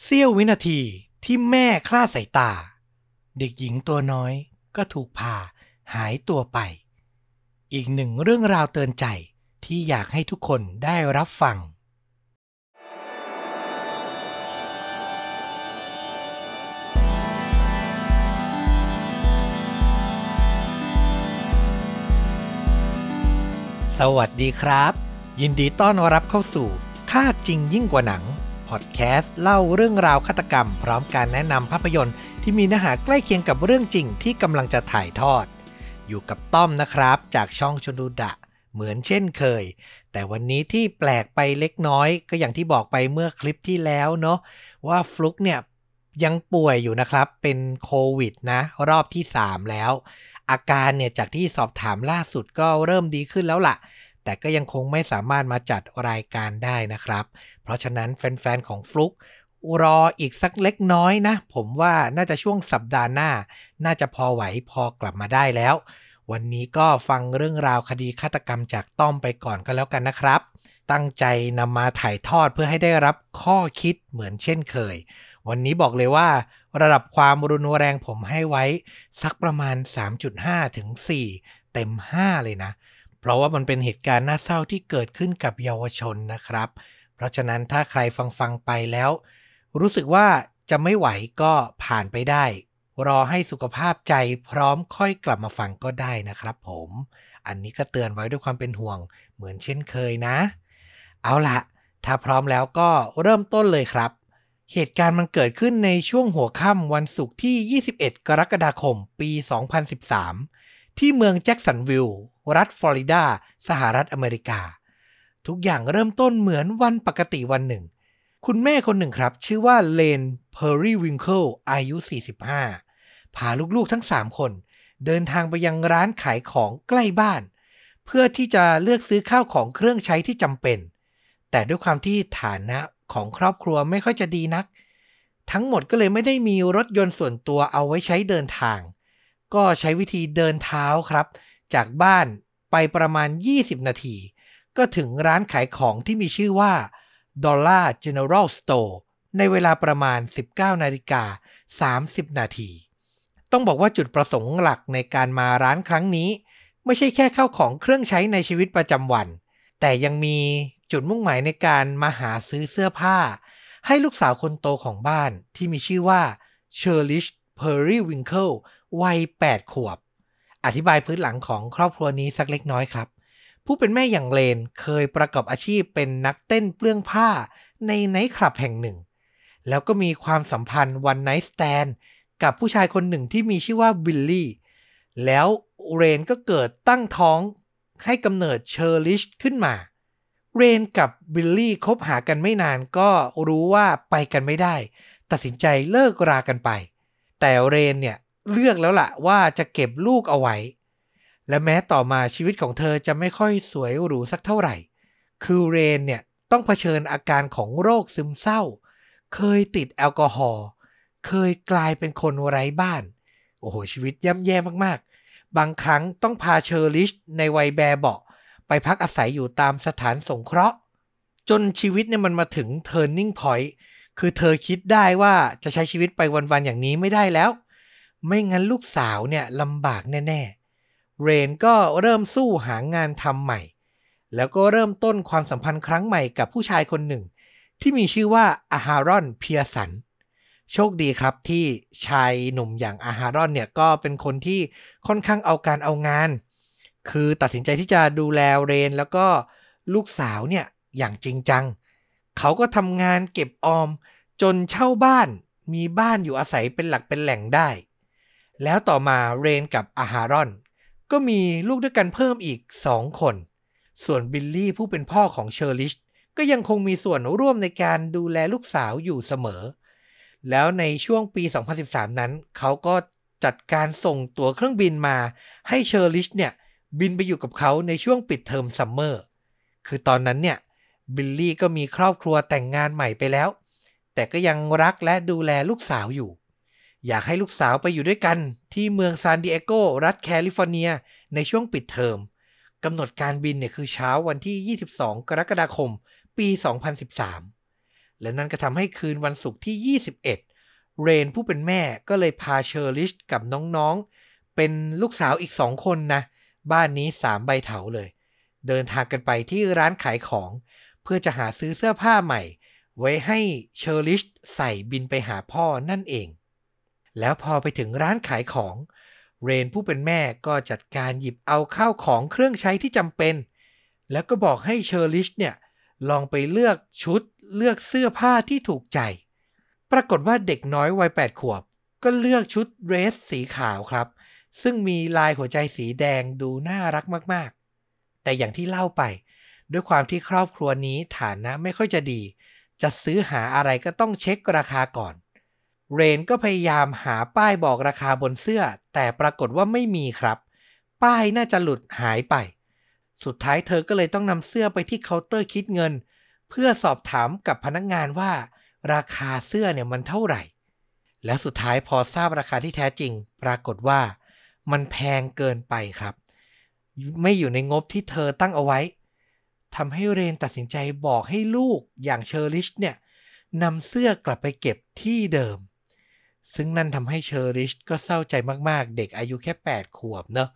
เสี้ยววินาทีที่แม่คลาดสายตา เด็กหญิงตัวน้อยก็ถูกพาหายตัวไป อีกหนึ่งเรื่องราวเตือนใจที่อยากให้ทุกคนได้รับฟัง สวัสดีครับ ยินดีต้อนรับเข้าสู่ค่าจริงยิ่งกว่าหนัง อดแคสต์เล่าเรื่องราวฆาตกรรม พร้อมการแนะนำภาพยนตร์ที่มีเนื้อหาใกล้เคียงกับเรื่องจริงที่กำลังจะถ่ายทอด อยู่กับต้อมนะครับ จากช่องชนดูดะ เหมือนเช่นเคย แต่วันนี้ที่แปลกไปเล็กน้อย ก็อย่างที่บอกไปเมื่อคลิปที่แล้วเนาะว่าฟลุกเนี่ยยังป่วยอยู่นะครับ เป็นโควิดนะ รอบที่ 3 แล้ว อาการเนี่ยจากที่สอบถามล่าสุดก็เริ่มดีขึ้นแล้วล่ะ แต่ก็ยังคงไม่สามารถมาจัดรายการได้นะครับ เพราะฉะนั้นแฟนๆของฟลุกรออีกสักเล็กน้อยนะ ผมว่าน่าจะช่วงสัปดาห์หน้า น่าจะพอไหวพอกลับมาได้แล้ว วันนี้ก็ฟังเรื่องราวคดีฆาตกรรมจากต้อมไปก่อนก็แล้วกันนะครับ ตั้งใจนำมาถ่ายทอดเพื่อให้ได้รับข้อคิดเหมือนเช่นเคย วันนี้บอกเลยว่า ระดับความรุนแรงผมให้ไว้ สักประมาณ 3.5 ถึง 4 เต็ม 5 เลยนะ เพราะว่ามันเป็นเหตุการณ์น่าเศร้าที่เกิดขึ้นกับเยาวชนนะครับ เพราะฉะนั้นถ้าใครฟังฟังไปแล้ว รู้สึกว่าจะไม่ไหวก็ผ่านไปได้ รอให้สุขภาพใจพร้อมค่อยกลับมาฟังก็ได้นะครับผม อันนี้ก็เตือนไว้ด้วยความเป็นห่วงเหมือนเช่นเคยนะ เอาละถ้าพร้อมแล้วก็เริ่มต้นเลยครับ เหตุการณ์มันเกิดขึ้นในช่วงหัวค่ำวันศุกร์ที่ 21 กรกฎาคม ปี 2013 ที่เมืองแจ็กสันวิลล์รัฐฟลอริดา สหรัฐอเมริกา ทุกอย่างเริ่มต้นเหมือนวันปกติวันหนึ่ง คุณแม่คนหนึ่งครับ ชื่อว่าเรนเพอร์รี่วิงเคิลอายุ 45 พาลูกๆทั้ง 3 คน เดินทางไปยังร้านขายของใกล้บ้าน เพื่อที่จะเลือกซื้อข้าวของเครื่องใช้ที่จำเป็น แต่ด้วยความที่ฐานะของครอบครัวไม่ค่อยจะดีนัก ทั้งหมดก็เลยไม่ได้มีรถยนต์ส่วนตัวเอาไว้ใช้เดินทาง ก็ใช้วิธีเดินเท้าครับ จากบ้านไปประมาณ 20 นาที ก็ถึงร้านขายของที่มีชื่อว่า Dollar General Store ในเวลาประมาณ 19 นาฬิกา 30 นาที ต้องบอกว่าจุดประสงค์หลักในการมาร้านครั้งนี้ ไม่ใช่แค่ข้าวของเครื่องใช้ในชีวิตประจำวัน แต่ยังมีจุดมุ่งหมายในการมาหาซื้อเสื้อผ้า ให้ลูกสาวคนโตของบ้านที่มีชื่อว่าเชอร์ลิชเพอร์รี่วิงเคิลวัย 8 ขวบ อธิบายพื้นหลังของครอบครัวนี้สักเล็กน้อยครับ ผู้เป็นแม่อย่างเรนเคยประกอบอาชีพเป็นนักเต้นเปลื้องผ้าในไนท์คลับแห่งหนึ่ง แล้วก็มีความสัมพันธ์ one night stand กับผู้ชายคนหนึ่งที่มีชื่อว่าบิลลี่ แล้วเรนก็เกิดตั้งท้องให้กำเนิดเชอร์ลิชขึ้นมา เรนกับบิลลี่คบหากันไม่นานก็รู้ว่าไปกันไม่ได้ ตัดสินใจเลิกรากันไป แต่เรนเนี่ยเลือกแล้วล่ะว่าจะเก็บลูกเอาไว้ และแม้ต่อมาชีวิตของเธอจะไม่ค่อยสวยหรูสักเท่าไหร่ คือเรนเนี่ยต้องเผชิญอาการของโรคซึมเศร้า เคยติดแอลกอฮอล์ เคยกลายเป็นคนไร้บ้าน โอ้โห ชีวิตย่ำแย่มากๆ บางครั้งต้องพาเชอร์ลิชในวัยแบเบาะไปพักอาศัยอยู่ตามสถานสงเคราะห์ จนชีวิตเนี่ยมันมาถึง turning point คือเธอคิดได้ว่าจะใช้ชีวิตไปวันๆอย่างนี้ไม่ได้แล้ว ไม่งั้นลูกสาวเนี่ยลำบากแน่ๆ เรนก็เริ่มสู้หางานทำใหม่ แล้วก็เริ่มต้นความสัมพันธ์ครั้งใหม่กับผู้ชายคนหนึ่ง ที่มีชื่อว่าอาฮารอนเพียสัน โชคดีครับที่ชายหนุ่มอย่างอาฮารอนเนี่ยก็เป็นคนที่ค่อนข้างเอาการเอางาน คือตัดสินใจที่จะดูแลเรนแล้วก็ลูกสาวเนี่ยอย่างจริงจัง เขาก็ทำงานเก็บออมจนเช่าบ้านมีบ้านอยู่อาศัยเป็นหลักเป็นแหล่งได้ แล้วต่อมาเรนกับอาฮารอน ก็มีลูกด้วยกันเพิ่มอีกสองคน ส่วนบิลลี่ผู้เป็นพ่อของเชอร์ลิชก็ยังคงมีส่วนร่วมในการดูแลลูกสาวอยู่เสมอ แล้วในช่วงปี 2013 นั้น เขาก็จัดการส่งตั๋วเครื่องบินมาให้เชอร์ลิชเนี่ยบินไปอยู่กับเขาในช่วงปิดเทอม summer คือตอนนั้นเนี่ยบิลลี่ก็มีครอบครัวแต่งงานใหม่ไปแล้ว แต่ก็ยังรักและดูแลลูกสาวอยู่ อยากให้ลูกสาวไปอยู่ด้วยกัน ที่เมืองซานดิเอโกรัฐแคลิฟอร์เนีย ในช่วงปิดเทอมกำหนดการบินเนี่ยคือเช้าวันที่ 22 กรกฎาคม ปี 2013 และนั่นก็ทำให้คืนวันศุกร์ที่ 21 เรนผู้เป็นแม่ก็เลยพาเชอร์ลิชกับน้องๆ เป็นลูกสาวอีกสองคนนะ บ้านนี้สามใบเถาเลย เดินทางกันไปที่ร้านขายของ เพื่อจะหาซื้อเสื้อผ้าใหม่ ไว้ให้เชอร์ลิชใส่บินไปหาพ่อนั่นเอง แล้วพอไปถึงร้านขายของ เรนผู้เป็นแม่ก็จัดการหยิบเอาข้าวของเครื่องใช้ที่จำเป็น แล้วก็บอกให้เชอร์ลิชเนี่ยลองไปเลือกชุดเลือกเสื้อผ้าที่ถูกใจ ปรากฏว่าเด็กน้อยวัย8ขวบ ก็เลือกชุดเดรสสีขาวครับ ซึ่งมีลายหัวใจสีแดงดูน่ารักมากๆ แต่อย่างที่เล่าไป ด้วยความที่ครอบครัวนี้ฐานะไม่ค่อยจะดี จะซื้อหาอะไรก็ต้องเช็คราคาก่อน เรนก็พยายามหาป้ายบอกราคาบนเสื้อ แต่ปรากฏว่าไม่มีครับ ป้ายน่าจะหลุดหายไป สุดท้ายเธอก็เลยต้องนำเสื้อไปที่เคาน์เตอร์คิดเงิน เพื่อสอบถามกับพนักงานว่า ราคาเสื้อเนี่ยมันเท่าไหร่ แล้วสุดท้ายพอทราบราคาที่แท้จริง ปรากฏว่า มันแพงเกินไปครับ ไม่อยู่ในงบที่เธอตั้งเอาไว้ทำให้เรนตัดสินใจบอกให้ลูกอย่างเชอริชเนี่ยนำเสื้อกลับไปเก็บที่เดิม ซึ่งนั่นทำให้เชอริชก็เศร้าใจมากๆ เด็กอายุแค่ 8 ขวบเนาะ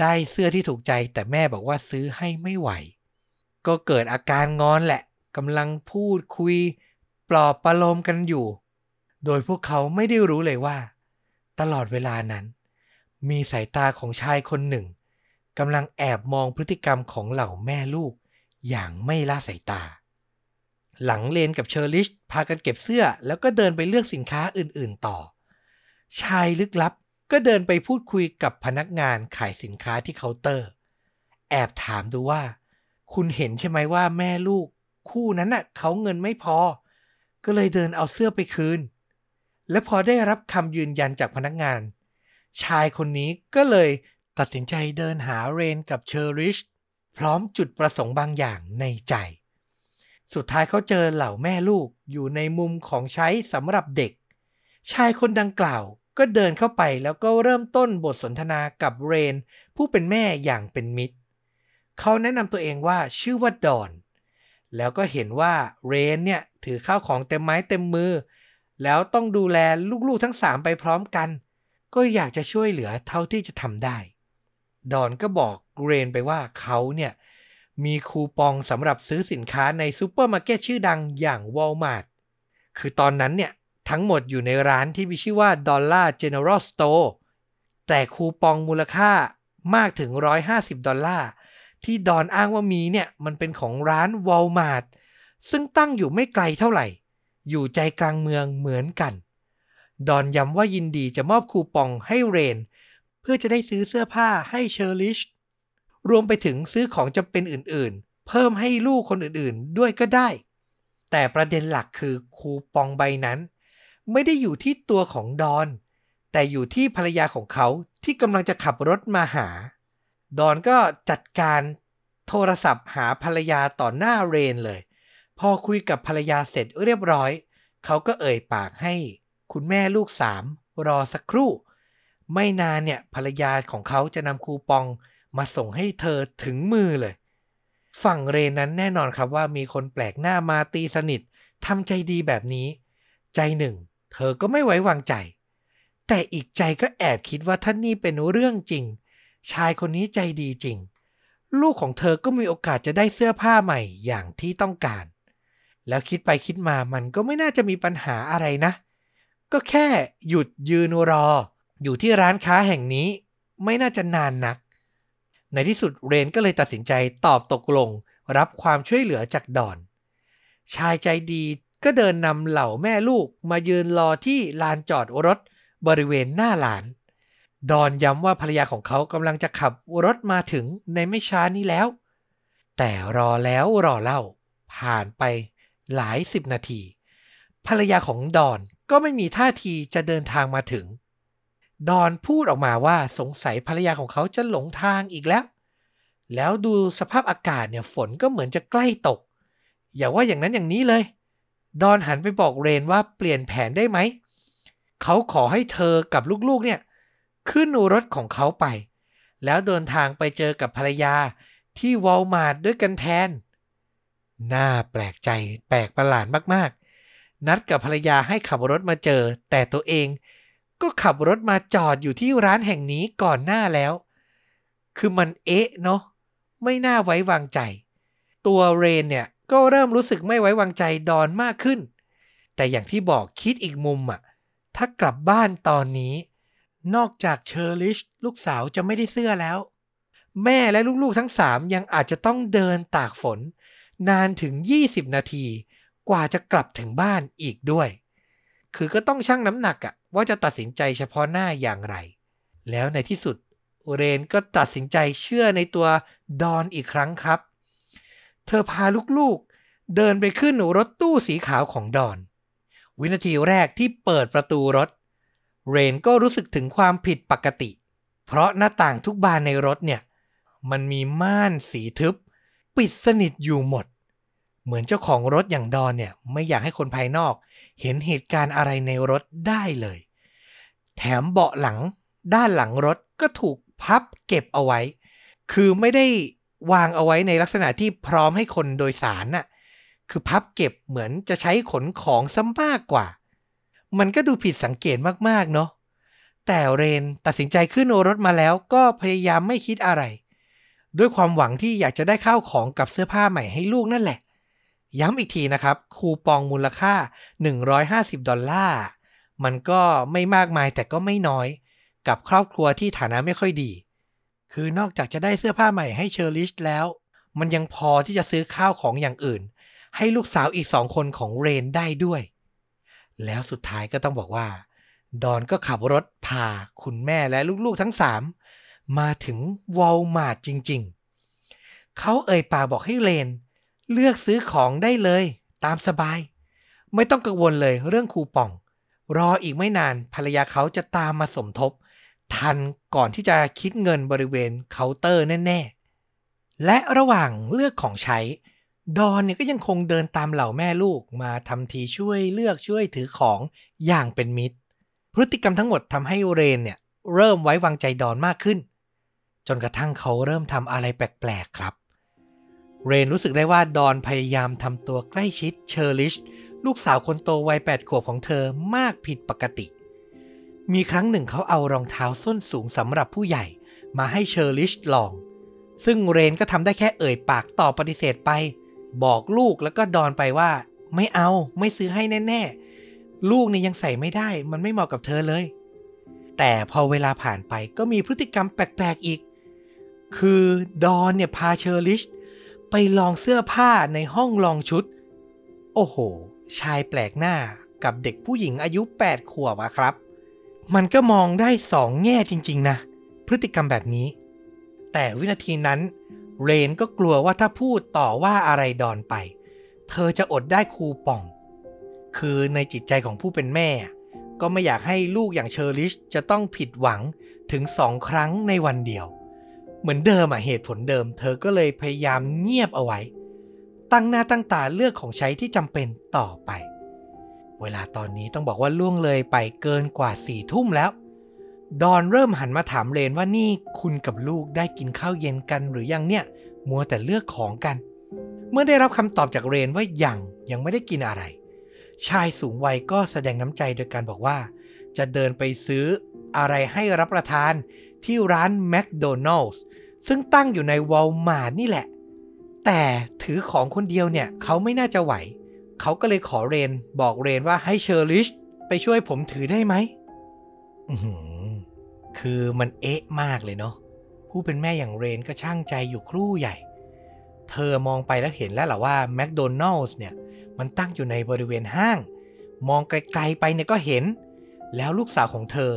ได้เสื้อที่ถูกใจแต่แม่บอกว่าซื้อให้ไม่ไหว ก็เกิดอาการงอนแหละกำลังพูดคุย ปลอบประโลมกันอยู่ โดยพวกเขาไม่ได้รู้เลยว่า ตลอดเวลานั้น มีสายตาของชายคนหนึ่งกำลังแอบมองพฤติกรรมของเหล่าแม่ลูกอย่างไม่ละสายตา หลังเรนกับเชอร์ลิชพากันเก็บเสื้อ แล้วก็เดินไปเลือกสินค้าอื่นๆต่อ ชายลึกลับก็เดินไปพูดคุยกับพนักงานขายสินค้าที่เคาน์เตอร์ แอบถามดูว่า คุณเห็นใช่ไหมว่าแม่ลูก คู่นั้นน่ะเขาเงินไม่พอ ก็เลยเดินเอาเสื้อไปคืน และพอได้รับคำยืนยันจากพนักงาน ชายคนนี้ก็เลยตัดสินใจเดินหาเรนกับเชอริช พร้อมจุดประสงค์บางอย่างในใจ สุดท้ายเขาเจอเหล่าแม่ลูกอยู่ในมุมของใช้สำหรับเด็ก ชายคนดังกล่าวก็เดินเข้าไปแล้วก็เริ่มต้นบทสนทนากับเรน ผู้เป็นแม่อย่างเป็นมิตร เขาแนะนำตัวเองว่าชื่อว่าดอน แล้วก็เห็นว่าเรนเนี่ยถือข้าวของเต็มไม้เต็มมือ แล้วต้องดูแลลูกๆทั้งสามไปพร้อมกัน ก็อยากจะช่วยเหลือเท่าที่จะทำได้ ดอนก็บอกเรนไปว่าเขาเนี่ย มีคูปองสำหรับซื้อสินค้าในซูเปอร์มาร์เก็ตชื่อดังอย่างวอลมาร์ทคือตอนนั้นเนี่ย ทั้งหมดอยู่ในร้านที่มีชื่อว่า Dollar General Store แต่คูปองมูลค่ามากถึง 150 ดอลลาร์ ที่ดอนอ้างว่ามีเนี่ย มันเป็นของร้าน Walmart ซึ่งตั้งอยู่ไม่ไกลเท่าไหร่ อยู่ใจกลางเมืองเหมือนกัน ดอนย้ำว่ายินดีจะมอบคูปองให้เรน เพื่อจะได้ซื้อเสื้อผ้าให้เชอร์ลิช รวมไปถึงซื้อของจำเป็นอื่นๆ เพิ่มให้ลูกคนอื่นๆ ด้วยก็ได้ แต่ประเด็นหลักคือคูปองใบนั้น ไม่ได้อยู่ที่ตัวของดอน แต่อยู่ที่ภรรยาของเขาที่กำลังจะขับรถมาหา ดอนก็จัดการโทรศัพท์หาภรรยาต่อหน้าเรนเลย พอคุยกับภรรยาเสร็จเรียบร้อย เขาก็เอ่ยปากให้ คุณแม่ลูกสามรอสักครู่ ไม่นานเนี่ยภรรยาของเขาจะนำคูปอง มาส่งให้เธอถึงมือเลย ฝั่งเรนนั้นแน่นอนครับว่ามีคนแปลกหน้ามาตีสนิททำใจดีแบบนี้ ใจหนึ่ง เธอก็ไม่ไว้วางใจ แต่อีกใจก็แอบคิดว่าท่านนี่เป็นเรื่องจริง ชายคนนี้ใจดีจริง ลูกของเธอก็มีโอกาสจะได้เสื้อผ้าใหม่อย่างที่ต้องการ แล้วคิดไปคิดมามันก็ไม่น่าจะมีปัญหาอะไรนะ ก็แค่หยุดยืนรอ อยู่ที่ร้านค้าแห่งนี้ ไม่น่าจะนานนัก ในที่สุดเรนก็เลยตัดสินใจตอบตกลง รับความช่วยเหลือจากดอน ชายใจดีก็เดินนำเหล่าแม่ลูกมายืนรอที่ลานจอดรถบริเวณหน้าหลาน ดอนย้ำว่าภรรยาของเขากำลังจะขับรถมาถึงในไม่ช้านี้แล้ว แต่รอแล้วรอเล่า ผ่านไปหลายสิบนาที ภรรยาของดอนก็ไม่มีท่าทีจะเดินทางมาถึง ดอนพูดออกมาว่าสงสัยภรรยาของเขาจะหลงทางอีกแล้ว แล้วดูสภาพอากาศเนี่ยฝนก็เหมือนจะใกล้ตก อย่าว่าอย่างนั้นอย่างนี้เลย ดอนหันไปบอกเรนว่าเปลี่ยนแผนได้ไหม เขาขอให้เธอกับลูกๆเนี่ยขึ้นรถของเขาไป แล้วเดินทางไปเจอกับภรรยาที่วอลมาร์ทด้วยกันแทน น่าแปลกใจแปลกประหลาดมากๆ นัดกับภรรยาให้ขับรถมาเจอ แต่ตัวเอง ก็ขับรถมาจอดอยู่ที่ร้านแห่งนี้ก่อนหน้าแล้ว คือมันเอ๊ะเนาะไม่น่าไว้วางใจ ตัวเรนเนี่ยก็เริ่มรู้สึกไม่ไว้วางใจดอนมากขึ้น แต่อย่างที่บอกคิดอีกมุมอะถ้ากลับบ้านตอนนี้ นอกจากเชอร์ลิชลูกสาวจะไม่ได้เสื้อแล้ว แม่และลูกๆทั้งสามยังอาจจะต้องเดินตากฝน นานถึง 20 นาที กว่าจะกลับถึงบ้านอีกด้วย คือก็ต้องชั่งน้ำหนักอะ ว่าจะตัดสินใจเฉพาะหน้าอย่างไร แล้วในที่สุดเรนก็ตัดสินใจเชื่อในตัวดอนอีกครั้งครับ เธอพาลูกๆ เดินไปขึ้นรถตู้สีขาวของดอน วินาทีแรกที่เปิดประตูรถ เรนก็รู้สึกถึงความผิดปกติ เพราะหน้าต่างทุกบานในรถเนี่ย มันมีม่านสีทึบ ปิดสนิทอยู่หมด เหมือนเจ้าของรถอย่างดอนเนี่ยไม่อยากให้คนภายนอก เห็นเหตุการณ์อะไรในรถได้เลย แถมเบาะหลัง ด้านหลังรถก็ถูกพับเก็บเอาไว้ คือไม่ได้วางเอาไว้ในลักษณะที่พร้อมให้คนโดยสารน่ะ คือพับเก็บเหมือนจะใช้ขนของซะมากกว่า มันก็ดูผิดสังเกตมากๆเนาะ แต่เรนตัดสินใจขึ้นรถมาแล้วก็พยายามไม่คิดอะไร ด้วยความหวังที่อยากจะได้ข้าวของกับเสื้อผ้าใหม่ให้ลูกนั่นแหละ ย้ำอีกทีนะครับ คูปองมูลค่า 150 ดอลลาร์ มันก็ไม่มากมายแต่ก็ไม่น้อย กับครอบครัวที่ฐานะไม่ค่อยดี คือนอกจากจะได้เสื้อผ้าใหม่ให้เชอร์ลิชแล้ว มันยังพอที่จะซื้อข้าวของอย่างอื่น ให้ลูกสาวอีกสองคนของเรนได้ด้วย แล้วสุดท้ายก็ต้องบอกว่า ดอนก็ขับรถพาคุณแม่และลูกๆทั้งสามมาถึงวอลมาร์ทจริง ๆ เขาเอ่ยปากบอกให้เรน เลือกซื้อของได้เลย ตามสบาย ไม่ต้องกังวลเลยเรื่องคูปอง รออีกไม่นานภรรยาเขาจะตามมาสมทบ ทันก่อนที่จะคิดเงินบริเวณเคาน์เตอร์แน่ ๆ และระหว่างเลือกของใช้ ดอนเนี่ยก็ยังคงเดินตามเหล่าแม่ลูกมาทำทีช่วยเลือกช่วยถือของอย่างเป็นมิตร พฤติกรรมทั้งหมดทำให้เรนเนี่ยเริ่มไว้วางใจดอนมากขึ้น จนกระทั่งเขาเริ่มทำอะไรแปลกๆครับ เรนรู้สึกได้ว่าดอนพยายามทำตัวใกล้ชิดเชอร์ลิช ลูกสาวคนโตวัยแปดขวบของเธอมากผิดปกติ มีครั้งหนึ่งเขาเอารองเท้าส้นสูงสำหรับผู้ใหญ่มาให้เชอร์ลิชลอง ซึ่งเรนก็ทำได้แค่เอ่ยปากตอบปฏิเสธไป บอกลูกแล้วก็ดอนไปว่า ไม่เอาไม่ซื้อให้แน่ ๆ ลูกนี่ยังใส่ไม่ได้ มันไม่เหมาะกับเธอเลย แต่พอเวลาผ่านไปก็มีพฤติกรรมแปลกๆอีกคือดอนเนี่ยพาเชอร์ลิช ไปลองเสื้อผ้าในห้องลองชุด โอ้โห ชายแปลกหน้ากับเด็กผู้หญิงอายุ 8 ขวบอะครับ มันก็มองได้สองแง่จริง ๆ นะ พฤติกรรมแบบนี้ แต่วินาทีนั้น เรนก็กลัวว่าถ้าพูดต่อว่าอะไรดอนไป เธอจะอดได้คูปอง คือในจิตใจของผู้เป็นแม่ ก็ไม่อยากให้ลูกอย่างเชอริชจะต้องผิดหวังถึงสองครั้งในวันเดียว เหมือนเดิมอะเหตุผลเดิม เธอก็เลยพยายามเงียบเอาไว้ ตั้งหน้าตั้งตาเลือกของใช้ที่จำเป็นต่อไป เวลาตอนนี้ต้องบอกว่าล่วงเลยไปเกินกว่าสี่ทุ่มแล้ว ดอนเริ่มหันมาถามเรนว่านี่คุณกับลูกได้กินข้าวเย็นกันหรือยังเนี่ย มัวแต่เลือกของกัน เมื่อได้รับคำตอบจากเรนว่ายังยังไม่ได้กินอะไร ชายสูงวัยก็แสดงน้ำใจโดยการบอกว่า จะเดินไปซื้ออะไรให้รับประทานที่ร้านแมคโดนัลล์ ซึ่งตั้งอยู่ในวอลมาร์ทนี่แหละ แต่ถือของคนเดียวเนี่ยเขาไม่น่าจะไหว เขาก็เลยขอเรนบอกเรนว่าให้เชอร์ลิชไปช่วยผมถือได้ไหมคือมันเอ๊ะมากเลยเนาะผู้เป็นแม่อย่างเรนก็ช่างใจอยู่ครู่ใหญ่ เธอมองไปแล้วเห็นแล้วหละว่าแมคโดนัลล์เนี่ยมันตั้งอยู่ในบริเวณห้าง มองไกลๆไปเนี่ยก็เห็น แล้วลูกสาวของเธอ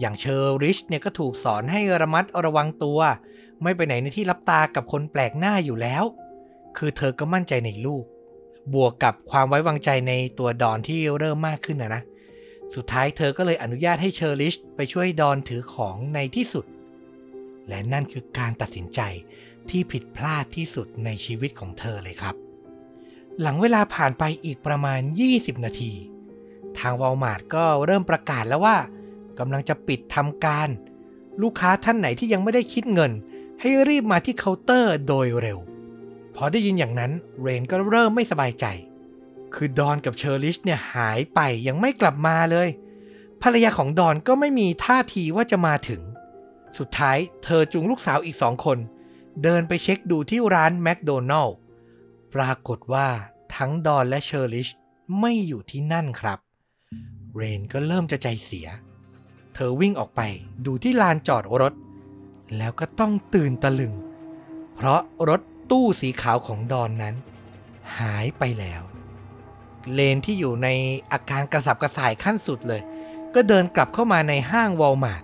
อย่างเชอร์ริชเนี่ยก็ถูกสอนให้ระมัดระวังตัว ไม่ไปไหนในที่รับตากับคนแปลกหน้าอยู่แล้ว คือเธอก็มั่นใจในลูก บวกกับความไว้วางใจในตัวดอนที่เริ่มมากขึ้นนะนะ สุดท้ายเธอก็เลยอนุญาตให้เชอร์ลิชไปช่วยดอนถือของในที่สุด และนั่นคือการตัดสินใจที่ผิดพลาดที่สุดในชีวิตของเธอเลยครับ หลังเวลาผ่านไปอีกประมาณ 20 นาที ทางวอลมาร์ทก็เริ่มประกาศแล้วว่ากำลังจะปิดทำการ ลูกค้าท่านไหนที่ยังไม่ได้คิดเงิน ให้รีบมาที่เคาน์เตอร์โดยเร็ว พอได้ยินอย่างนั้นเรนก็เริ่มไม่สบายใจ คือดอนกับเชอริชเนี่ยหายไปยังไม่กลับมาเลย ภรรยาของดอนก็ไม่มีท่าทีว่าจะมาถึง สุดท้ายเธอจูงลูกสาวอีกสองคน เดินไปเช็คดูที่ร้านแมคโดนัลล์ปรากฏว่าทั้งดอนและเชอริชไม่อยู่ที่นั่นครับ เรนก็เริ่มจะใจเสีย เธอวิ่งออกไปดูที่ลานจอดรถ แล้วก็ต้องตื่นตะลึง เพราะรถตู้สีขาวของดอนนั้น หายไปแล้ว เลนที่อยู่ในอาการกระสับกระส่ายขั้นสุดเลย ก็เดินกลับเข้ามาในห้างวอลมาร์ท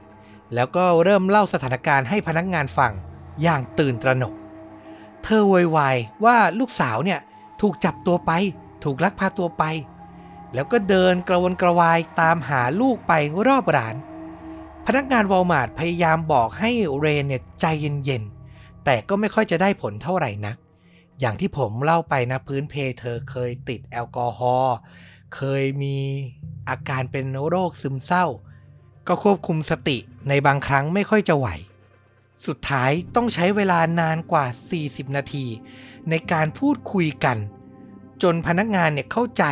แล้วก็เริ่มเล่าสถานการณ์ให้พนักงานฟังอย่างตื่นตระหนก เธอโวยวายว่าลูกสาวเนี่ยถูกจับตัวไป ถูกลักพาตัวไป แล้วก็เดินกระวนกระวายตามหาลูกไปรอบร้าน พนักงานวอลมาร์ทพยายามบอกให้เรนเนี่ยใจเย็นๆ แต่ก็ไม่ค่อยจะได้ผลเท่าไหร่นัก อย่างที่ผมเล่าไปนะพื้นเพเธอเคยติดแอลกอฮอล์เคยมีอาการเป็นโรคซึมเศร้า ก็ควบคุมสติในบางครั้งไม่ค่อยจะไหว สุดท้ายต้องใช้เวลานานกว่า 40 นาที ในการพูดคุยกัน จนพนักงานเนี่ยเข้าใจ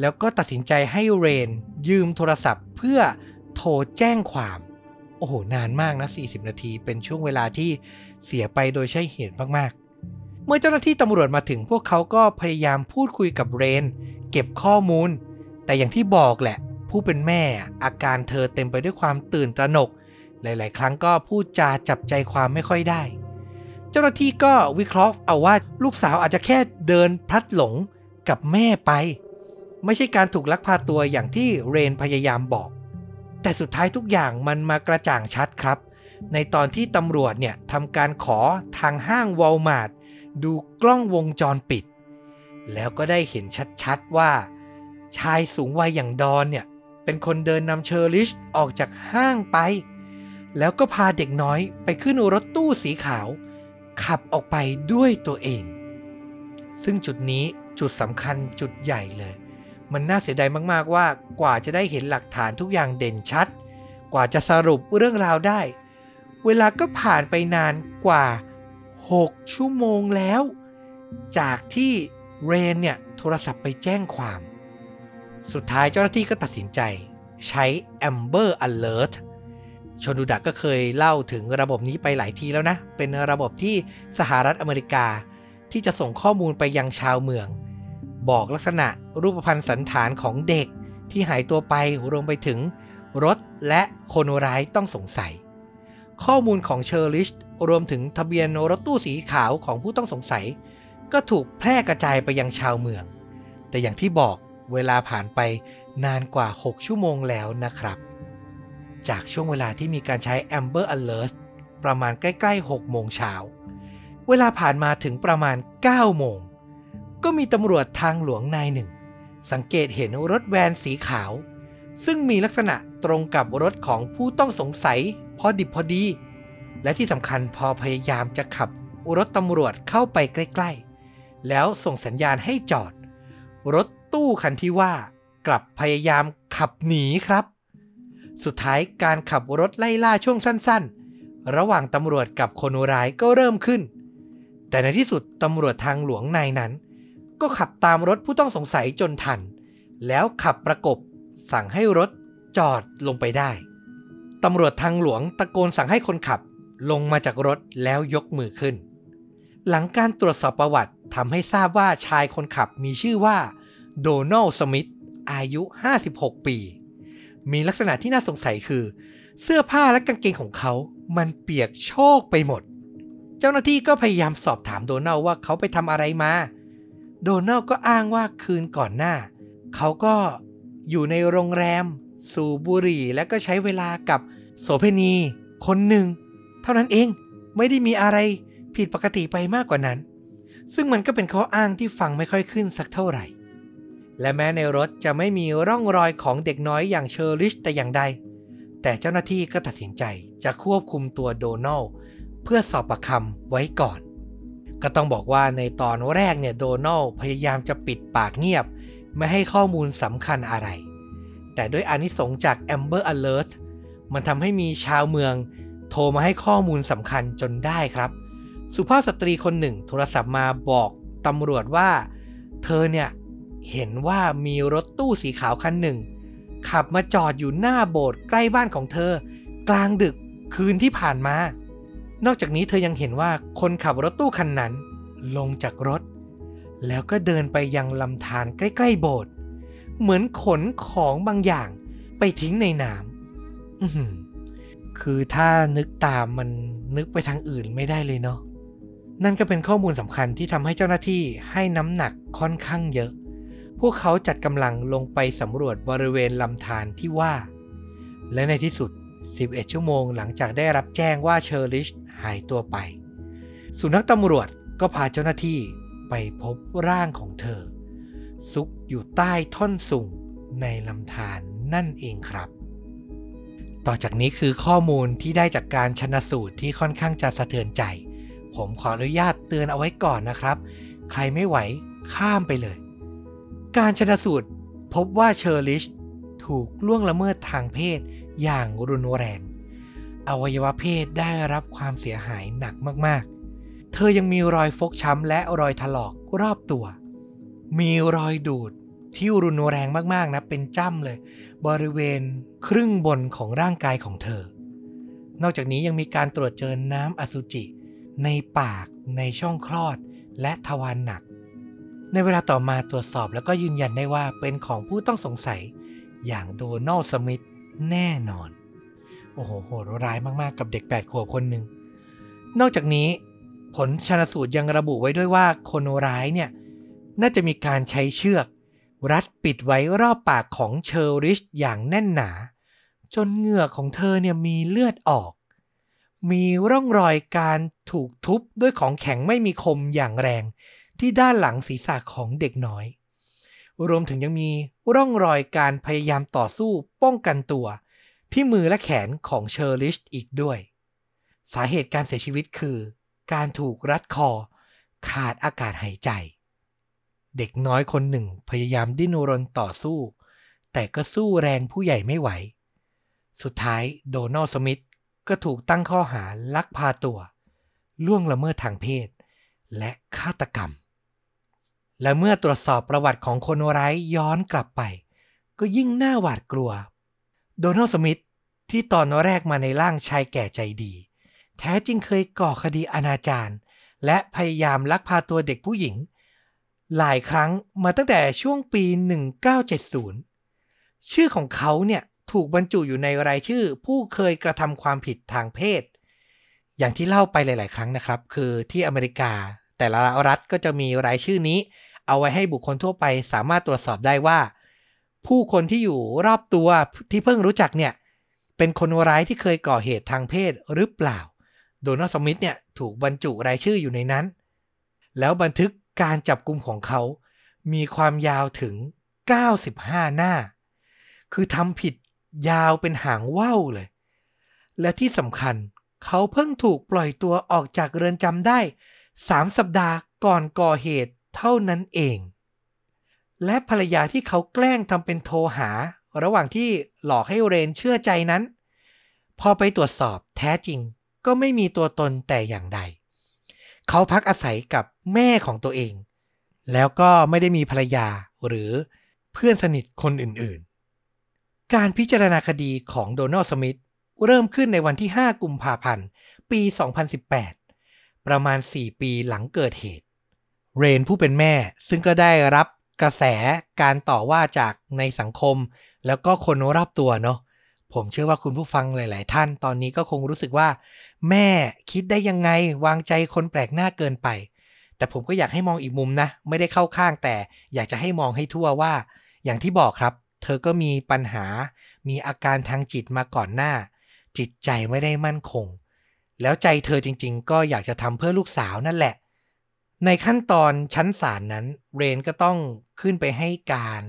แล้วก็ตัดสินใจให้เรนยืมโทรศัพท์เพื่อ โทรแจ้งความ โอ้โห นานมากนะ 40 นาที เป็นช่วงเวลาที่เสียไปโดยใช่เหตุมากๆ เมื่อเจ้าหน้าที่ตำรวจมาถึงพวกเขาก็พยายามพูดคุยกับเรน เก็บข้อมูล แต่อย่างที่บอกแหละ ผู้เป็นแม่อาการเธอเต็มไปด้วยความตื่นตระหนก หลาย ๆ ครั้งก็พูดจาจับใจความไม่ค่อยได้ เจ้าหน้าที่ก็วิเคราะห์เอาว่าลูกสาวอาจจะแค่เดินพลัดหลงกับแม่ไป ไม่ใช่การถูกลักพาตัวอย่างที่เรนพยายามบอก แต่สุดท้ายทุกอย่างมันมากระจ่างชัดครับ ในตอนที่ตำรวจเนี่ยทำการขอทางห้างวอลมาร์ทดูกล้องวงจรปิด แล้วก็ได้เห็นชัดๆว่า ชายสูงวัยอย่างดอนเนี่ยเป็นคนเดินนำเชอร์ลิชออกจากห้างไป แล้วก็พาเด็กน้อยไปขึ้นรถตู้สีขาว ขับออกไปด้วยตัวเอง ซึ่งจุดนี้จุดสำคัญจุดใหญ่เลย มันน่าเสียดายมากๆว่ากว่าจะได้เห็นหลักฐานทุกอย่างเด่นชัด กว่าจะสรุปเรื่องราวได้ เวลาก็ผ่านไปนานกว่า 6 ชั่วโมงแล้ว จากที่เรนเนี่ยโทรศัพท์ไปแจ้งความ สุดท้ายเจ้าหน้าที่ก็ตัดสินใจ ใช้ Amber Alert ชนดูดักก็เคยเล่าถึงระบบนี้ไปหลายทีแล้วนะ เป็นระบบที่สหรัฐอเมริกาที่จะส่งข้อมูลไปยังชาวเมือง บอกลักษณะรูปพรรณสันฐานของเด็กที่หายตัวไปรวมไปถึงรถและคนร้ายต้องสงสัย ข้อมูลของเชอร์ลิชรวมถึงทะเบียนรถตู้สีขาวของผู้ต้องสงสัย ก็ถูกแพร่กระจายไปยังชาวเมือง แต่อย่างที่บอกเวลาผ่านไปนานกว่า 6 ชั่วโมงแล้วนะครับ จากช่วงเวลาที่มีการใช้ Amber Alert ประมาณใกล้ ๆ 6 โมงเช้า เวลาผ่านมาถึงประมาณ 9 โมง ก็มีตำรวจทางหลวงนายหนึ่ง สังเกตเห็นรถแวนสีขาว ซึ่งมีลักษณะตรงกับรถของผู้ต้องสงสัย พอดิบพอดี และที่สำคัญพอพยายามจะขับรถตำรวจเข้าไปใกล้ๆ แล้วส่งสัญญาณให้จอด รถตู้คันที่ว่ากลับพยายามขับหนีครับ สุดท้ายการขับรถไล่ล่าช่วงสั้นๆ ระหว่างตำรวจกับคนร้ายก็เริ่มขึ้น แต่ในที่สุดตำรวจทางหลวงนายนั้น ก็ขับตามรถผู้ต้องสงสัยจนทัน แล้วขับประกบสั่งให้รถจอดลงไปได้ ตำรวจทางหลวงตะโกนสั่งให้คนขับลงมาจากรถแล้วยกมือขึ้น หลังการตรวจสอบประวัติทำให้ทราบว่าชายคนขับมีชื่อว่าโดนัลด์สมิธอายุ 56 ปี มีลักษณะที่น่าสงสัยคือ เสื้อผ้าและกางเกงของเขา มันเปียกโชกไปหมด เจ้าหน้าที่ก็พยายามสอบถามโดนัลด์ว่าเขาไปทำอะไรมา โดนัลก็อ้างว่าคืนก่อนหน้า เขาก็อยู่ในโรงแรม สูบบุหรี่และก็ใช้เวลากับโสเพณี คนหนึ่ง เท่านั้นเองไม่ได้มีอะไรผิดปกติไปมากกว่านั้น ซึ่งมันก็เป็นข้ออ้างที่ฟังไม่ค่อยขึ้นสักเท่าไหร่ และแม้ในรถจะไม่มีร่องรอยของเด็กน้อยอย่างเชอริชแต่อย่างใด แต่เจ้าหน้าที่ก็ตัดสินใจจะควบคุมตัวโดนัลเพื่อสอบปากคำไว้ก่อน ก็ต้องบอกว่าในตอนแรกเนี่ยโดนัลพยายามจะปิดปากเงียบ ไม่ให้ข้อมูลสำคัญอะไร แต่ด้วยอานิสงส์จาก Amber Alert มันทำให้มีชาวเมือง โทรมาให้ข้อมูลสำคัญจนได้ครับ สุภาพสตรีคนหนึ่ง โทรศัพท์มาบอกตำรวจว่า เธอเนี่ยเห็นว่ามีรถตู้สีขาวคันหนึ่ง ขับมาจอดอยู่หน้าโบสถ์ใกล้บ้านของเธอ กลางดึกคืนที่ผ่านมา นอกจากนี้เธอยังเห็นว่าคนขับรถตู้คันนั้น ลงจากรถ แล้วก็เดินไปยังลำธารใกล้ ๆ โบสถ์เหมือนขนของบางอย่างไปทิ้งในน้ำคือถ้านึกตามมันนึกไปทางอื่นไม่ได้เลยเนาะนั่นก็เป็นข้อมูลสำคัญที่ทำให้เจ้าหน้าที่ให้น้ำหนักค่อนข้างเยอะ พวกเขาจัดกำลังลงไปสำรวจบริเวณลำธารที่ว่า และในที่สุด 11 ชั่วโมงหลังจากได้รับแจ้งว่าเชอริชายตัวไป สุนัขตำรวจก็พาเจ้าหน้าที่ไปพบร่างของเธอ ซุกอยู่ใต้ท่อนสูงในลำธารนั่นเองครับ ต่อจากนี้คือข้อมูลที่ได้จากการชนะสูตรที่ค่อนข้างจะสะเทือนใจ ผมขออนุญาตเตือนเอาไว้ก่อนนะครับ ใครไม่ไหวข้ามไปเลย การชนะสูตรพบว่าเชอร์ลิชถูกล่วงละเมิดทางเพศอย่างรุนแรง อวัยวะเพศได้รับความเสียหายหนักมากๆ เธอยังมีรอยฟกช้ำและรอยถลอกรอบตัว มีรอยดูดที่รุนแรงมากๆนะ เป็นจ้ำเลย บริเวณครึ่งบนของร่างกายของเธอ นอกจากนี้ยังมีการตรวจเจอน้ำอสุจิ ในปากในช่องคลอด และทวารหนัก ในเวลาต่อมาตรวจสอบแล้วก็ยืนยันได้ว่าเป็นของผู้ต้องสงสัยอย่างโดนัลด์สมิธแน่นอน โอ้โหโหดร้ายมากๆกับเด็ก 8 ขวบคนหนึ่ง นอกจากนี้ผลชนสูตรยังระบุไว้ด้วยว่าคนร้ายเนี่ยน่าจะมีการใช้เชือก รัดปิดไว้รอบปากของเชอริชอย่างแน่นหนา จนเหงือกของเธอเนี่ยมีเลือดออก มีร่องรอยการถูกทุบด้วยของแข็งไม่มีคมอย่างแรง ที่ด้านหลังศีรษะของเด็กน้อย รวมถึงยังมีร่องรอยการพยายามต่อสู้ป้องกันตัว ที่มือและแขนของเชอร์ลิชอีกด้วย สาเหตุการเสียชีวิตคือ การถูกรัดคอ ขาดอากาศหายใจ เด็กน้อยคนหนึ่งพยายามดิ้นรนต่อสู้ แต่ก็สู้แรงผู้ใหญ่ไม่ไหว สุดท้ายโดนัลด์สมิธก็ถูกตั้งข้อหาลักพาตัว ล่วงละเมิดทางเพศ และฆาตกรรม และเมื่อตรวจสอบประวัติของคนร้ายย้อนกลับไป ก็ยิ่งน่าหวาดกลัว โดนัลด์สมิธที่ตอนแรกมาในร่างชายแก่ใจดี แท้จริงเคยก่อคดีอนาจารและพยายามลักพาตัวเด็กผู้หญิง หลายครั้งมาตั้งแต่ช่วงปี 1970 ชื่อของเขาเนี่ยถูกบรรจุอยู่ในรายชื่อผู้เคยกระทำความผิดทางเพศ อย่างที่เล่าไปหลาย ๆ ครั้งนะครับ คือที่อเมริกา แต่ละรัฐก็จะมีรายชื่อนี้ เอาไว้ให้บุคคลทั่วไปสามารถตรวจสอบได้ว่า ผู้คนที่อยู่รอบตัวที่เพิ่งรู้จักเนี่ย เป็นคนร้ายที่เคยก่อเหตุทางเพศหรือเปล่า โดนัลด์สมิธเนี่ยถูกบรรจุรายชื่ออยู่ในนั้น แล้วบันทึกการจับกลุ่มของเขา มีความยาวถึง 95 หน้า คือทำผิดยาวเป็นหางว่าวเลย และที่สำคัญเขาเพิ่งถูกปล่อยตัวออกจากเรือนจำได้ 3 สัปดาห์ก่อนก่อเหตุเท่านั้นเอง และภรรยาที่เขาแกล้งทำเป็นโทรหา ระหว่างที่หลอกให้เรนเชื่อใจนั้น พอไปตรวจสอบแท้จริงก็ไม่มีตัวตนแต่อย่างใด เขาพักอาศัยกับแม่ของตัวเอง แล้วก็ไม่ได้มีภรรยาหรือเพื่อนสนิทคนอื่นๆ การพิจารณาคดีของโดนัลด์สมิธเริ่มขึ้นในวันที่ 5 กุมภาพันธ์ ปี 2018 ประมาณ 4 ปีหลังเกิดเหตุ เรนผู้เป็นแม่ซึ่งก็ได้รับ กระแสการต่อว่าจากในสังคม แล้วก็คนรอบตัวเนาะผมเชื่อว่าคุณผู้ฟังหลาย ๆ ท่านตอนนี้ก็คงรู้สึกว่า แม่คิดได้ยังไงวางใจคนแปลกหน้าเกินไป แต่ผมก็อยากให้มองอีกมุมนะ ไม่ได้เข้าข้างแต่อยากจะให้มองให้ทั่วว่า อย่างที่บอกครับ เธอก็มีปัญหา มีอาการทางจิตมาก่อนหน้า จิตใจไม่ได้มั่นคง แล้วใจเธอจริง ๆ ก็อยากจะทำเพื่อลูกสาวนั่นแหละ ในขั้นตอนชั้นศาลนั้น เรนก็ต้องขึ้นไปให้การ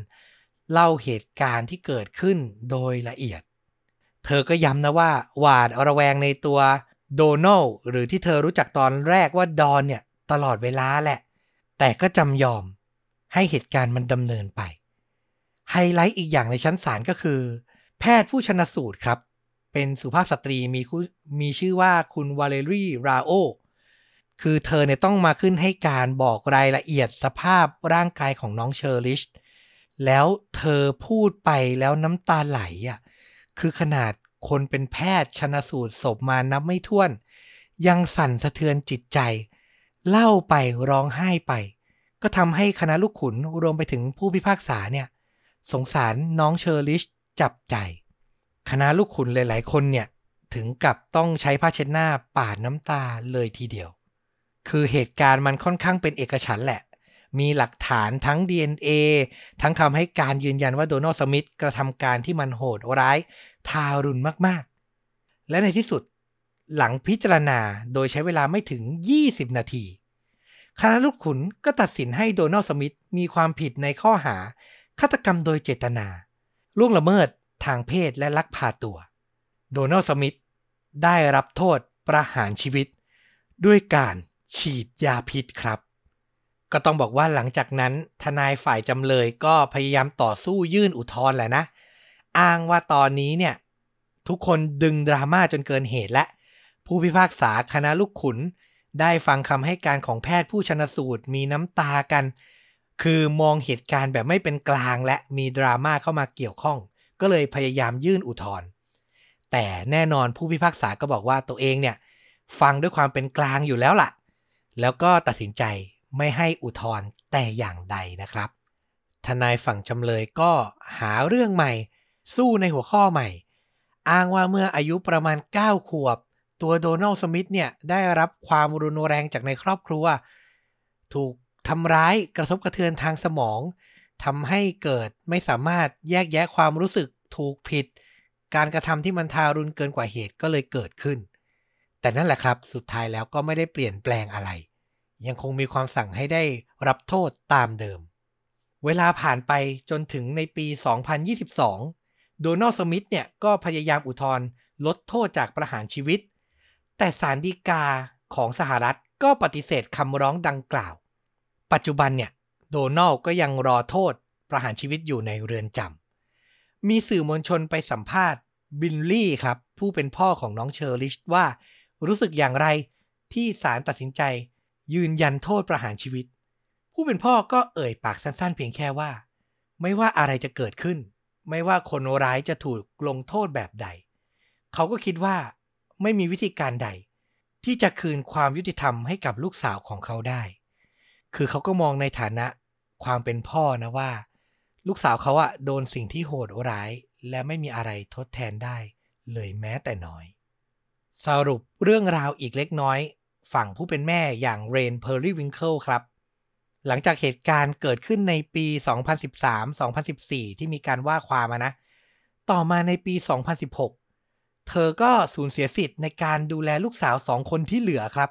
เล่าเหตุการณ์ที่เกิดขึ้นโดยละเอียด เธอก็ย้ำนะว่า หวาดระแวงในตัวโดนัลหรือที่เธอรู้จักตอนแรกว่าดอนเนี่ย ตลอดเวลาแหละ แต่ก็จำยอมให้เหตุการณ์มันดำเนินไป ไฮไลท์อีกอย่างในชั้นศาลก็คือ แพทย์ผู้ชันสูตรครับ เป็นสุภาพสตรีมีมีชื่อว่าคุณวาเลรี่ราโอ คือเธอเนี่ยต้องมาขึ้นให้การบอกรายละเอียดสภาพร่างกายของน้องเชอร์ลิช แล้วเธอพูดไปแล้วน้ำตาไหลอะ คือขนาดคนเป็นแพทย์ชนสูตรศพมานับไม่ถ้วน ยังสั่นสะเทือนจิตใจ เล่าไปร้องไห้ไป ก็ทำให้คณะลูกขุนรวมไปถึงผู้พิพากษาเนี่ย สงสารน้องเชอร์ลิชจับใจ คณะลูกขุนหลาย ๆ คนเนี่ย ถึงกับต้องใช้ผ้าเช็ดหน้าปาดน้ำตาเลยทีเดียว คือเหตุการณ์มันค่อนข้างเป็นเอกฉันท์แหละ มีหลักฐานทั้ง DNA ทั้งคำให้การยืนยันว่าโดนัลด์สมิธกระทำการที่มันโหดร้าย ทารุณมากๆ และในที่สุดหลังพิจารณาโดยใช้เวลาไม่ถึง 20 นาที คณะลูกขุนก็ตัดสินให้โดนัลด์สมิธมีความผิดในข้อหาฆาตกรรมโดยเจตนาล่วงละเมิดทางเพศและลักพาตัว โดนัลด์สมิธได้รับโทษประหารชีวิต ด้วยการ ฉีดยาพิษครับ ก็ต้องบอกว่าหลังจากนั้นทนายฝ่ายจำเลยก็พยายามต่อสู้ยื่นอุทธรณ์แหละนะ อ้างว่าตอนนี้เนี่ย ทุกคนดึงดราม่าจนเกินเหตุและ ผู้พิพากษาคณะลูกขุน ได้ฟังคำให้การของแพทย์ผู้ชนสูตรมีน้ำตากัน คือมองเหตุการณ์แบบไม่เป็นกลางและมีดราม่าเข้ามาเกี่ยวข้อง ก็เลยพยายามยื่นอุทธรณ์แต่แน่นอนผู้พิพากษาก็บอกว่าตัวเองเนี่ย ฟังด้วยความเป็นกลางอยู่แล้วล่ะ แล้วก็ตัดสินใจไม่ให้อุทธรณ์แต่อย่างใดนะครับ ทนายฝั่งจำเลยก็หาเรื่องใหม่ สู้ในหัวข้อใหม่ อ้างว่าเมื่ออายุประมาณ 9 ขวบ ตัวโดนัลด์สมิธเนี่ยได้รับความรุนแรงจากในครอบครัว ถูกทำร้ายกระทบกระเทือนทางสมองทำให้เกิดไม่สามารถแยกแยะความรู้สึกถูกผิด การกระทำที่มันทารุณเกินกว่าเหตุก็เลยเกิดขึ้น แต่นั่นแหละครับ สุดท้ายแล้วก็ไม่ได้เปลี่ยนแปลงอะไร ยังคงมีความสั่งให้ได้รับโทษตามเดิม เวลาผ่านไปจนถึงในปี 2022 โดนัลด์ สมิธเนี่ย ก็พยายามอุทธรณ์ลดโทษจากประหารชีวิต แต่ศาลฎีกาของสหรัฐก็ปฏิเสธคำร้องดังกล่าว ปัจจุบันเนี่ย โดนัลด์ก็ยังรอโทษประหารชีวิตอยู่ในเรือนจำ มีสื่อมวลชนไปสัมภาษณ์บิลลี่ครับ ผู้เป็นพ่อของน้องเชอริชว่า รู้สึกอย่างไรที่ศาลตัดสินใจ ยืนยันโทษประหารชีวิต ผู้เป็นพ่อก็เอ่ยปากสั้นๆ เพียงแค่ว่า ไม่ว่าอะไรจะเกิดขึ้น ไม่ว่าคนร้ายจะถูกลงโทษแบบใด เขาก็คิดว่าไม่มีวิธีการใด ที่จะคืนความยุติธรรมให้กับลูกสาวของเขาได้ คือเขาก็มองในฐานะความเป็นพ่อนะว่า ลูกสาวเขาอะโดนสิ่งที่โหดร้าย และไม่มีอะไรทดแทนได้ เลยแม้แต่น้อย สรุปเรื่องราวอีกเล็กน้อย ฝั่งผู้เป็นแม่อย่างเรนเพอร์รี่วิงเคิลครับ หลังจากเหตุการณ์เกิดขึ้นในปี 2013-2014 ที่มีการว่าความนะ ต่อมาในปี 2016 เธอก็สูญเสียสิทธิ์ในการดูแลลูกสาวสองคนที่เหลือครับ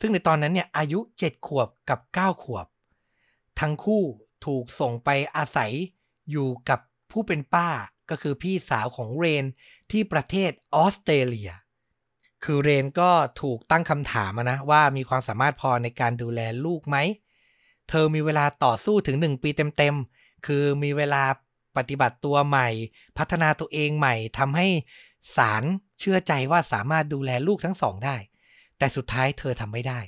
ซึ่งในตอนนั้นเนี่ยอายุ 7 ขวบกับ 9 ขวบ ทั้งคู่ถูกส่งไปอาศัยอยู่กับผู้เป็นป้าก็คือพี่สาวของเรนที่ประเทศออสเตรเลีย คือเรนก็ถูกตั้งคำถามนะว่ามีความสามารถพอในการดูแลลูกไหม เธอมีเวลาต่อสู้ถึง 1 ปีเต็มๆ คือมีเวลาปฏิบัติตัวใหม่ พัฒนาตัวเองใหม่ทำให้ศาลเชื่อใจว่าสามารถดูแลลูกทั้งสองได้ แต่สุดท้ายเธอทำไม่ได้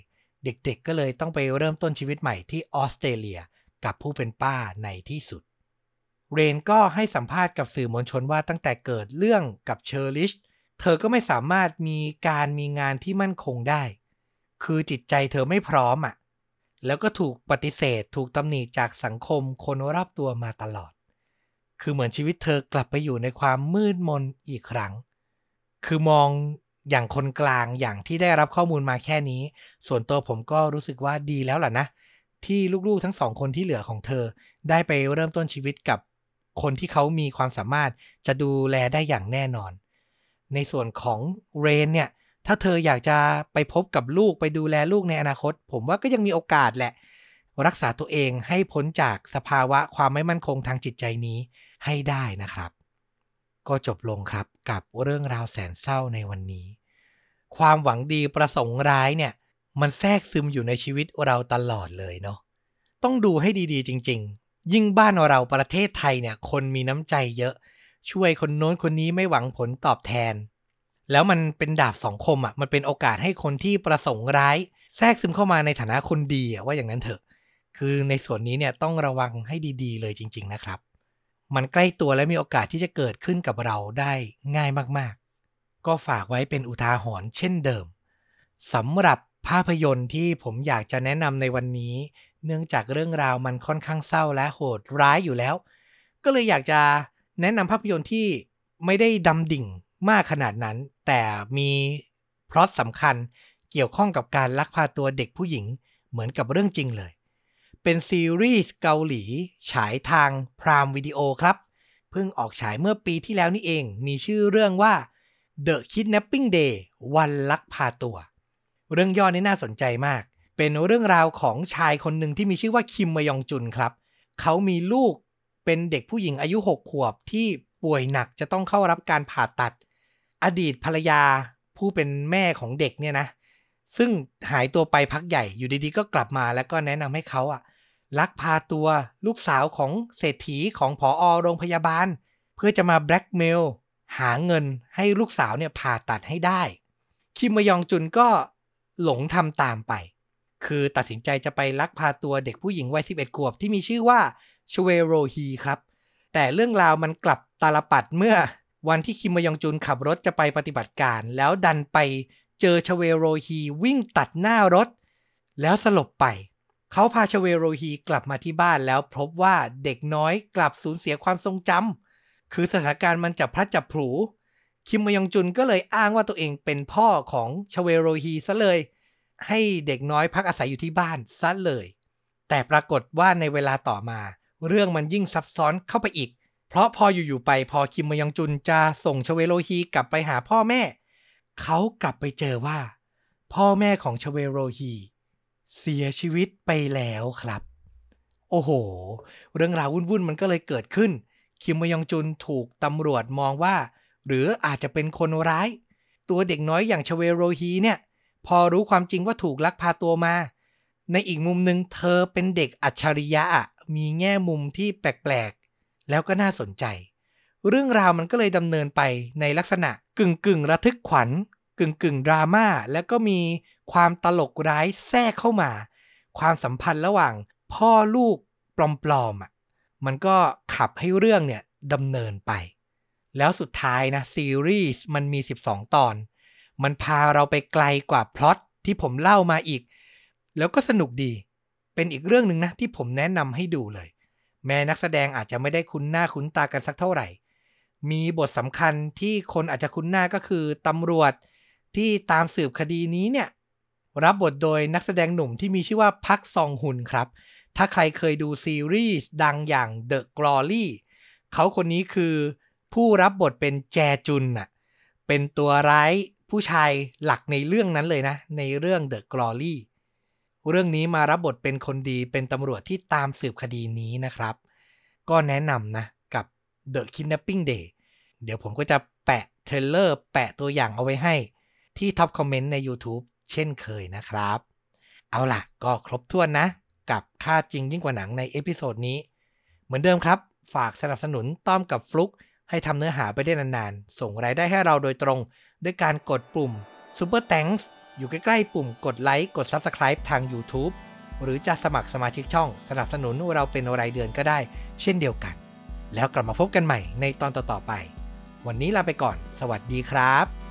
เด็กๆก็เลยต้องไปเริ่มต้นชีวิตใหม่ที่ออสเตรเลียกับผู้เป็นป้าในที่สุด เรนก็ให้สัมภาษณ์กับสื่อมวลชนว่าตั้งแต่เกิดเรื่องกับเชอร์ลิช เธอก็ไม่สามารถมีการมีงานที่มั่นคงได้ คือจิตใจเธอไม่พร้อมอะ่ะ แล้วก็ถูกปฏิเสธ ถูกตำหนิจากสังคมคนรอบตัวมาตลอด คือเหมือนชีวิตเธอกลับไปอยู่ในความมืดมนอีกครั้ง คือมองอย่างคนกลางอย่างที่ได้รับข้อมูลมาแค่นี้ ส่วนตัวผมก็รู้สึกว่าดีแล้วล่ะนะ ที่ลูกๆทั้งสองคนที่เหลือของเธอ ได้ไปเริ่มต้นชีวิตกับคนที่เขามีความสามารถจะดูแลได้อย่างแน่นอน ในส่วนของเรนเนี่ย ถ้าเธออยากจะไปพบกับลูกไปดูแลลูกในอนาคต ผมว่าก็ยังมีโอกาสแหละ รักษาตัวเองให้พ้นจากสภาวะความไม่มั่นคงทางจิตใจนี้ให้ได้นะครับ ก็จบลงครับกับเรื่องราวแสนเศร้าในวันนี้ ความหวังดีประสงค์ร้ายเนี่ย มันแทรกซึมอยู่ในชีวิตเราตลอดเลยเนาะต้องดูให้ดีๆ จริง ๆ ยิ่งบ้านเราประเทศไทยเนี่ย คนมีน้ำใจเยอะ ช่วยคนโน้นคนนี้ไม่หวังผลตอบแทน แล้วมันเป็นดาบสองคมอะมันเป็นโอกาสให้คนที่ประสงค์ร้าย แทรกซึมเข้ามาในฐานะคนดีอะว่าอย่างนั้นเถอะ คือในส่วนนี้เนี่ยต้องระวังให้ดีๆ เลยจริง ๆ นะครับ มันใกล้ตัวและมีโอกาสที่จะเกิดขึ้นกับเราได้ง่ายมากๆ ก็ฝากไว้เป็นอุทาหรณ์เช่นเดิมสำหรับภาพยนตร์ที่ผมอยากจะแนะนำในวันนี้ เนื่องจากเรื่องราวมันค่อนข้างเศร้าและโหดร้ายอยู่แล้ว ก็เลยอยากจะ แนะนำภาพยนตร์ที่ไม่ได้ดำดิ่งมากขนาดนั้น แต่มีพล็อตสำคัญเกี่ยวข้องกับการลักพาตัวเด็กผู้หญิงเหมือนกับเรื่องจริงเลย เป็นซีรีส์เกาหลี ฉายทางพรามวิดีโอครับ เพิ่งออกฉายเมื่อปีที่แล้วนี่เอง มีชื่อเรื่องว่า The Kidnapping Day วันลักพาตัว เรื่องย่อนี้น่าสนใจมาก เป็นเรื่องราวของชายคนหนึ่งที่มีชื่อว่าคิมมยองจุนครับ เขามีลูก เป็นเด็กผู้หญิงอายุ 6 ขวบที่ป่วยหนักจะต้องเข้ารับการผ่าตัด อดีตภรรยาผู้เป็นแม่ของเด็กเนี่ยนะ ซึ่งหายตัวไปพักใหญ่อยู่ดีๆ ก็กลับมาแล้วก็แนะนำให้เขาอะลักพาตัวลูกสาวของเศรษฐีของผออโรงพยาบาล เพื่อจะมาแบล็กเมลหาเงินให้ลูกสาวเนี่ยผ่าตัดให้ได้ คิมมยองจุนก็หลงทำตามไป คือตัดสินใจจะไปลักพาตัวเด็กผู้หญิงวัย 11 ขวบที่มีชื่อว่า ชเวโรฮีครับ แต่เรื่องราวมันกลับตาลปัดเมื่อวันที่คิมมยองจุนขับรถจะไปปฏิบัติการ แล้วดันไปเจอชเวโรฮีวิ่งตัดหน้ารถ แล้วสลบไป เขาพาชเวโรฮีกลับมาที่บ้านแล้วพบว่าเด็กน้อยกลับสูญเสียความทรงจำคือสถานการณ์มันจับพลัดจับผลูคิมมยองจุนก็เลยอ้างว่าตัวเองเป็นพ่อของชเวโรฮีซะเลย ให้เด็กน้อยพักอาศัยอยู่ที่บ้านซะเลย แต่ปรากฏว่าในเวลาต่อมา เรื่องมันยิ่งซับซ้อนเข้าไปอีก เพราะพออยู่ๆไปพอคิมมยองจุนจะส่งชเวโรฮีกลับไปหาพ่อแม่ เขากลับไปเจอว่า พ่อแม่ของชเวโรฮีเสียชีวิตไปแล้วครับ โอ้โห เรื่องราววุ่นๆมันก็เลยเกิดขึ้น คิมมยองจุนถูกตำรวจมองว่า หรืออาจจะเป็นคนร้าย ตัวเด็กน้อยอย่างชเวโรฮีเนี่ย พอรู้ความจริงว่าถูกลักพาตัวมา ในอีกมุมหนึ่งเธอเป็นเด็กอัจฉริยะ มีแง่มุมที่แปลกๆ แล้วก็น่าสนใจ เรื่องราวมันก็เลยดำเนินไปในลักษณะกึ่งกึ่งระทึกขวัญ กึ่งกึ่งดราม่าแล้วก็มีความตลกร้ายแทรกเข้ามา ความสัมพันธ์ระหว่างพ่อลูกปลอมๆอะมันก็ขับให้เรื่องเนี่ยดำเนินไป แล้วสุดท้ายนะซีรีส์มันมี 12 ตอน มันพาเราไปไกลกว่าพล็อตที่ผมเล่ามาอีก แล้วก็สนุกดี เป็นอีกเรื่องหนึ่งนะที่ผมแนะนำให้ดูเลย แม้นักแสดงอาจจะไม่ได้คุ้นหน้าคุ้นตากันสักเท่าไหร่ มีบทสำคัญที่คนอาจจะคุ้นหน้าก็คือตำรวจที่ตามสืบคดีนี้เนี่ย รับบทโดยนักแสดงหนุ่มที่มีชื่อว่าพักซองฮุนครับ ถ้าใครเคยดูซีรีส์ดังอย่าง The Glory เขาคนนี้คือผู้รับบทเป็นแจจุนน่ะเป็นตัวร้ายผู้ชายหลักในเรื่องนั้นเลยนะ ในเรื่อง The Glory เรื่องนี้มารับบทเป็นคนดีเป็นตำรวจที่ตามสืบคดีนี้นะครับ ก็แนะนำนะกับ The Kidnapping Day เดี๋ยวผมก็จะแปะเทรลเลอร์แปะตัวอย่างเอาไว้ให้ที่ท็อปคอมเมนต์ใน YouTube เช่นเคยนะครับ เอาล่ะ ก็ครบถ้วนนะ กับฆาตจริงยิ่งกว่าหนังใน episode นี้ เหมือนเดิมครับ ฝากสนับสนุนต้อมกับฟลุกให้ทำเนื้อหาไปได้นานๆ ส่งรายได้ให้เราโดยตรง ด้วยการกดปุ่ม Super Thanks อยู่ใกล้ๆปุ่มกดไลค์กด Subscribe ทาง YouTube หรือจะสมัครสมาชิกช่อง สนับสนุนเราเป็นรายเดือนก็ได้ เช่นเดียวกัน แล้วกลับมาพบกันใหม่ในตอนต่อๆไป วันนี้ลาไปก่อน สวัสดีครับ